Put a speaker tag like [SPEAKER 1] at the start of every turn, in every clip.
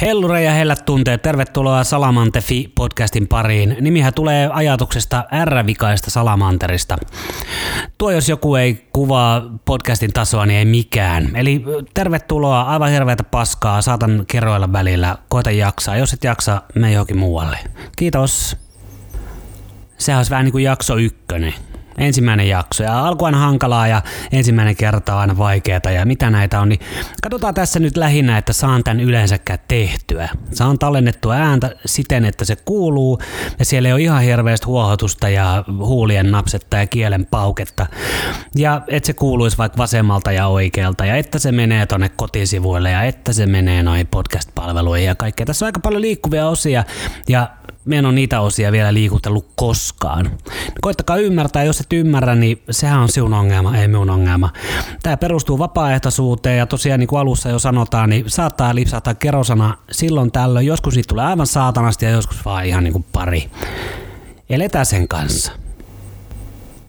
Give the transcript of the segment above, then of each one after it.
[SPEAKER 1] Hellure ja hellät tunteet, tervetuloa Salamantefi podcastin pariin. Nimihän tulee ajatuksesta R-vikaista Salamanterista. Tuo jos joku ei kuvaa podcastin tasoa, niin ei mikään. Eli tervetuloa, aivan hirveätä paskaa, saatan kerroilla välillä, koita jaksaa. Jos et jaksa, me johonkin muualle. Kiitos. Sehän olisi vähän niin kuin jakso ykkönen ensimmäinen jakso. Ja alku on hankalaa ja ensimmäinen kerta on aina vaikeaa ja mitä näitä on, niin katsotaan tässä nyt lähinnä, että saan tämän yleensäkään tehtyä. Saan tallennettua ääntä siten, että se kuuluu ja siellä ei ole ihan hirveästi huohotusta ja huulien napsetta ja kielen pauketta. Ja että se kuuluisi vaikka vasemmalta ja oikealta ja että se menee tonne kotisivuille ja että se menee noihin podcast-palveluihin ja kaikkea. Tässä on aika paljon liikkuvia osia ja me en ole niitä osia vielä liikutellut koskaan. Koittakaa ymmärtää, jos et ymmärrä, niin sehän on sinun ongelma, ei minun ongelma. Tämä perustuu vapaaehtoisuuteen ja tosiaan niin kuin alussa jo sanotaan, niin saattaa lipsahtaa kerosana silloin tällöin. Joskus siitä tulee aivan saatanasti ja joskus vaan ihan niin kuin pari. Eletään sen kanssa.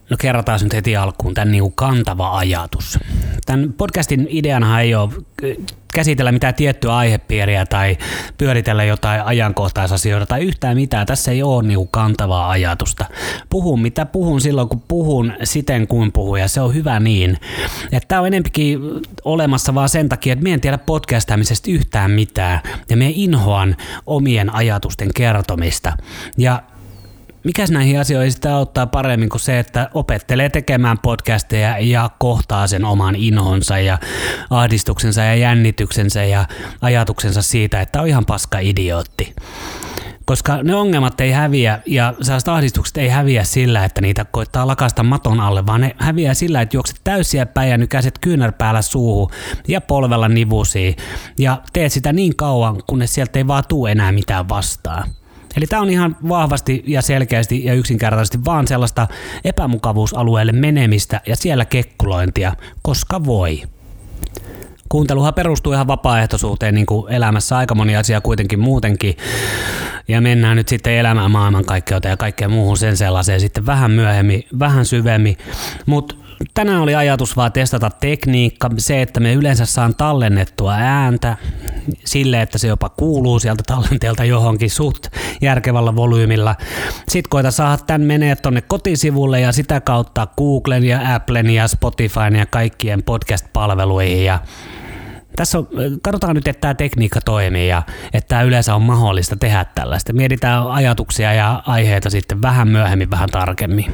[SPEAKER 1] No kerrotaan nyt heti alkuun tämän niin kuin kantava ajatus. Tämän podcastin ideanahan ei ole käsitellä mitään tiettyä aihepiiriä tai pyöritellä jotain ajankohtaisasioita tai yhtään mitään. Tässä ei ole niinku kantavaa ajatusta. Puhun mitä puhun silloin, kun puhun siten kuin puhun ja se on hyvä niin. Tämä on enempikin olemassa vaan sen takia, että me en tiedä podcastamisesta yhtään mitään ja me inhoan omien ajatusten kertomista. Ja Mikäs näihin asioihin sitä auttaa paremmin kuin se, että opettelee tekemään podcasteja ja kohtaa sen oman inhonsa ja ahdistuksensa ja jännityksensä ja ajatuksensa siitä, että on ihan paska idiootti. Koska ne ongelmat ei häviä ja sellaiset ahdistukset ei häviä sillä, että niitä koittaa lakasta maton alle, vaan ne häviää sillä, että juokset täysiä päin ja nykäiset kyynärpäällä suuhun ja polvella nivusiin ja teet sitä niin kauan, kunnes sieltä ei vaan tuu enää mitään vastaan. Eli tämä on ihan vahvasti ja selkeästi ja yksinkertaisesti vaan sellaista epämukavuusalueelle menemistä ja siellä kekkulointia, koska voi. Kuunteluhan perustuu ihan vapaaehtoisuuteen, niin kuin elämässä aika moni asia kuitenkin muutenkin. Ja mennään nyt sitten elämään maailmankaikkeutta ja kaikkeen muuhun sen sellaiseen sitten vähän myöhemmin, vähän syvemmin. Mutta tänään oli ajatus vaan testata tekniikka, se, että me yleensä saan tallennettua ääntä sille, että se jopa kuuluu sieltä tallenteelta johonkin suht järkevällä volyymilla. Sitten koita saada tämän menee tonne kotisivulle ja sitä kautta Googlen ja Applen ja Spotifyn ja kaikkien podcast-palveluihin ja tässä on, katsotaan nyt, että tämä tekniikka toimii ja että tämä yleensä on mahdollista tehdä tällaista. Mietitään ajatuksia ja aiheita sitten vähän myöhemmin vähän tarkemmin.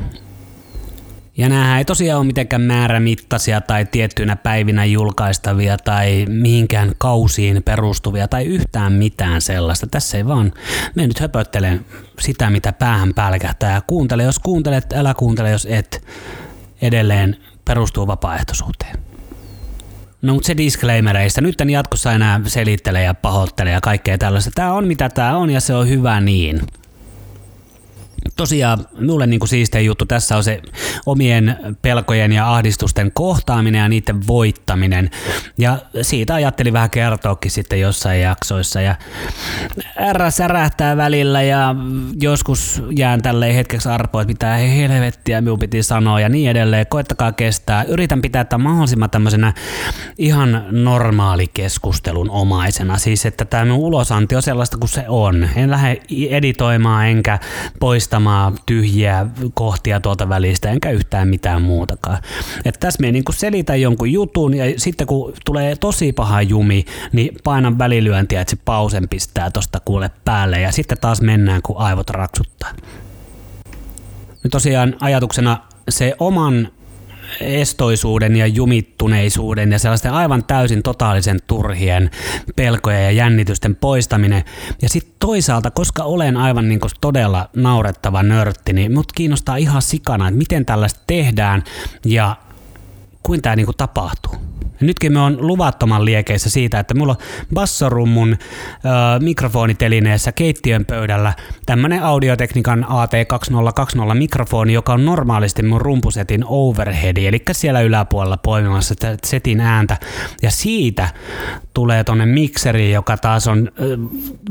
[SPEAKER 1] Ja nämä ei tosiaan ole mitenkään määrämittaisia tai tiettyinä päivinä julkaistavia tai mihinkään kausiin perustuvia tai yhtään mitään sellaista. Tässä ei vaan, me nyt höpöttelen sitä, mitä päähän pälkähtää. Kuuntele, jos kuuntelet, älä kuuntele, jos et. Edelleen perustuu vapaaehtoisuuteen. No mutta se disclaimereista. Nyt en jatkossa enää selittele ja pahoittele ja kaikkea tällaista. Tämä on mitä tämä on ja se on hyvä niin tosiaan mulle niin kuin siistein juttu tässä on se omien pelkojen ja ahdistusten kohtaaminen ja niiden voittaminen. Ja siitä ajattelin vähän kertoakin sitten jossain jaksoissa. Ja R särähtää välillä ja joskus jään tälleen hetkeksi arpoa, että mitä helvettiä minun piti sanoa ja niin edelleen. Koittakaa kestää. Yritän pitää tämän mahdollisimman tämmöisenä ihan normaali keskustelun omaisena. Siis että tämä minun ulosanti on sellaista kuin se on. En lähde editoimaan enkä poistamaan poistamaan tyhjiä kohtia tuolta välistä, enkä yhtään mitään muutakaan. Et tässä me niinku selitän jonkun jutun ja sitten kun tulee tosi paha jumi, niin painan välilyöntiä, että se pausen pistää tosta kuule päälle ja sitten taas mennään, kun aivot raksuttaa. Nyt tosiaan ajatuksena se oman estoisuuden ja jumittuneisuuden ja sellaisten aivan täysin totaalisen turhien pelkojen ja jännitysten poistaminen. Ja sitten toisaalta, koska olen aivan niin todella naurettava nörtti, niin mut kiinnostaa ihan sikana, että miten tällaista tehdään ja kuin tämä niin tapahtuu. Nytkin me on luvattoman liekeissä siitä, että mulla on bassorummun äh, mikrofonitelineessä keittiön pöydällä tämmönen audioteknikan AT2020 mikrofoni, joka on normaalisti mun rumpusetin overheadi, eli siellä yläpuolella poimimassa setin ääntä. Ja siitä tulee tonne mikseri, joka taas on äh,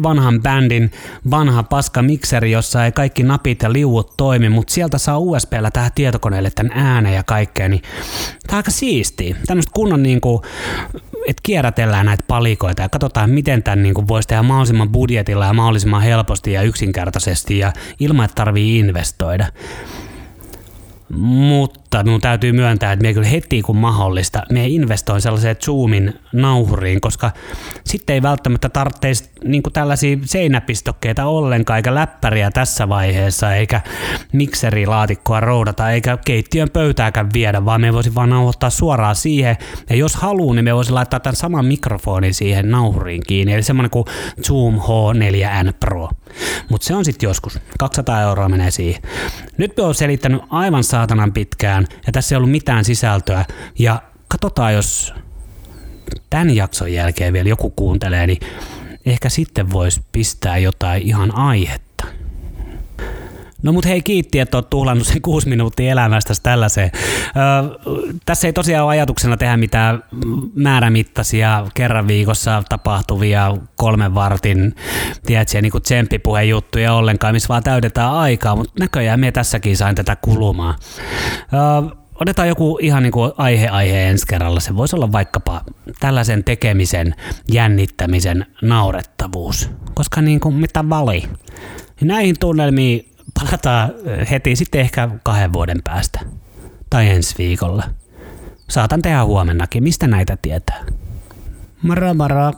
[SPEAKER 1] vanhan bändin vanha paska mikseri, jossa ei kaikki napit ja liuut toimi, mutta sieltä saa USBllä tähän tietokoneelle tämän äänen ja kaikkea, niin tämä on aika siistiä. Tämmöistä kunnon niin kuin että kierrätellään näitä palikoita ja katsotaan, miten tämän niin kuin voisi tehdä mahdollisimman budjetilla ja mahdollisimman helposti ja yksinkertaisesti ja ilman, että tarvii investoida. Mutta minun täytyy myöntää, että me kyllä heti kun mahdollista, me investoin sellaiseen Zoomin nauhuriin, koska sitten ei välttämättä tarvitsisi niin tällaisia seinäpistokkeita ollenkaan, eikä läppäriä tässä vaiheessa, eikä mikserilaatikkoa roudata, eikä keittiön pöytääkään viedä, vaan me voisi vaan nauhoittaa suoraan siihen. Ja jos haluaa, niin me voisi laittaa tämän saman mikrofonin siihen nauhuriin kiinni, eli semmoinen kuin Zoom H4N Pro. Mutta se on sitten joskus. 200 euroa menee siihen. Nyt me on selittänyt aivan saatanan pitkään, ja tässä ei ollut mitään sisältöä, ja katsotaan, jos tämän jakson jälkeen vielä joku kuuntelee, niin ehkä sitten voisi pistää jotain ihan aihetta. No mut hei kiitti, että oot tuhlannut sen kuusi minuuttia elämästä tällaiseen. Öö, tässä ei tosiaan ole ajatuksena tehdä mitään määrämittaisia kerran viikossa tapahtuvia kolmen vartin, tiedätkö, niin kuin juttuja ollenkaan, missä vaan täydetään aikaa, mutta näköjään me tässäkin sain tätä kulumaan. Öö, otetaan joku ihan niin kuin aihe-aihe ensi kerralla. Se voisi olla vaikkapa tällaisen tekemisen, jännittämisen naurettavuus. Koska niin kuin mitä vali. Näihin tunnelmiin palataan heti sitten ehkä kahden vuoden päästä. Tai ensi viikolla. Saatan tehdä huomennakin. Mistä näitä tietää? Mara mara.